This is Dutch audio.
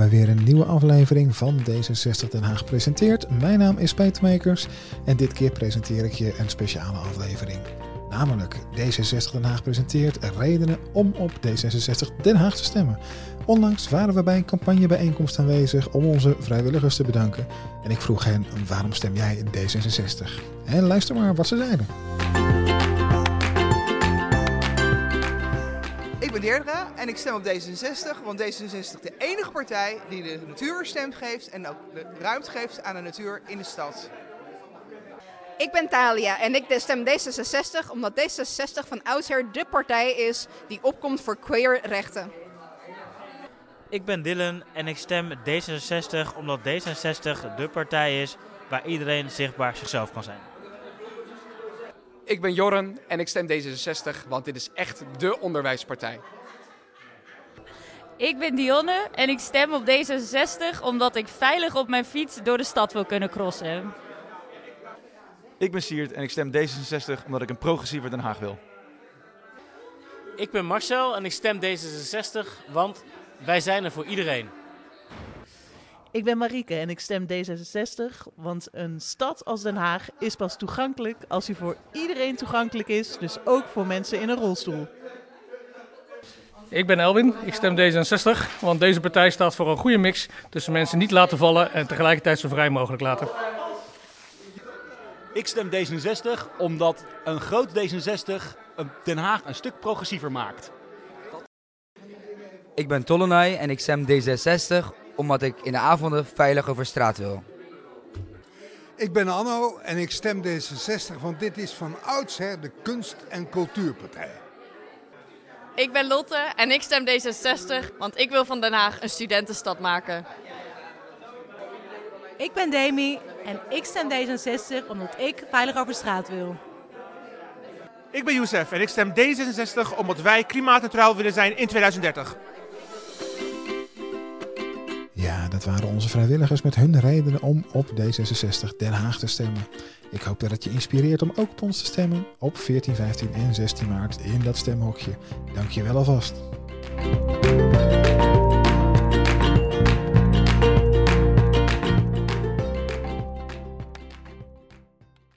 bij weer een nieuwe aflevering van D66 Den Haag presenteert. Mijn naam is Peter Makers en dit keer presenteer ik je een speciale aflevering. Namelijk D66 Den Haag presenteert redenen om op D66 Den Haag te stemmen. Onlangs waren we bij een campagnebijeenkomst aanwezig om onze vrijwilligers te bedanken. En ik vroeg hen waarom stem jij in D66? En luister maar wat ze zeiden. Ik ben Deirdre en ik stem op D66, want D66 is de enige partij die de natuur stem geeft en ook de ruimte geeft aan de natuur in de stad. Ik ben Thalia en ik stem D66 omdat D66 van oudsher de partij is die opkomt voor queerrechten. Ik ben Dylan en ik stem D66 omdat D66 de partij is waar iedereen zichtbaar zichzelf kan zijn. Ik ben Jorren en ik stem D66, want dit is echt de onderwijspartij. Ik ben Dionne en ik stem op D66 omdat ik veilig op mijn fiets door de stad wil kunnen crossen. Ik ben Siert en ik stem D66 omdat ik een progressiever Den Haag wil. Ik ben Marcel en ik stem D66, want wij zijn er voor iedereen. Ik ben Marieke en ik stem D66, want een stad als Den Haag is pas toegankelijk als hij voor iedereen toegankelijk is, dus ook voor mensen in een rolstoel. Ik ben Elwin, ik stem D66, want deze partij staat voor een goede mix tussen mensen niet laten vallen en tegelijkertijd zo vrij mogelijk laten. Ik stem D66 omdat een groot D66 Den Haag een stuk progressiever maakt. Ik ben Tollenay en ik stem D66 omdat ik in de avonden veilig over straat wil. Ik ben Anno en ik stem D66, want dit is van oudsher de kunst- en cultuurpartij. Ik ben Lotte en ik stem D66, want ik wil van Den Haag een studentenstad maken. Ik ben Demi en ik stem D66 omdat ik veilig over straat wil. Ik ben Youssef en ik stem D66 omdat wij klimaatneutraal willen zijn in 2030. Waren onze vrijwilligers met hun redenen om op D66 Den Haag te stemmen. Ik hoop dat het je inspireert om ook op ons te stemmen op 14, 15 en 16 maart in dat stemhokje. Dank je wel alvast.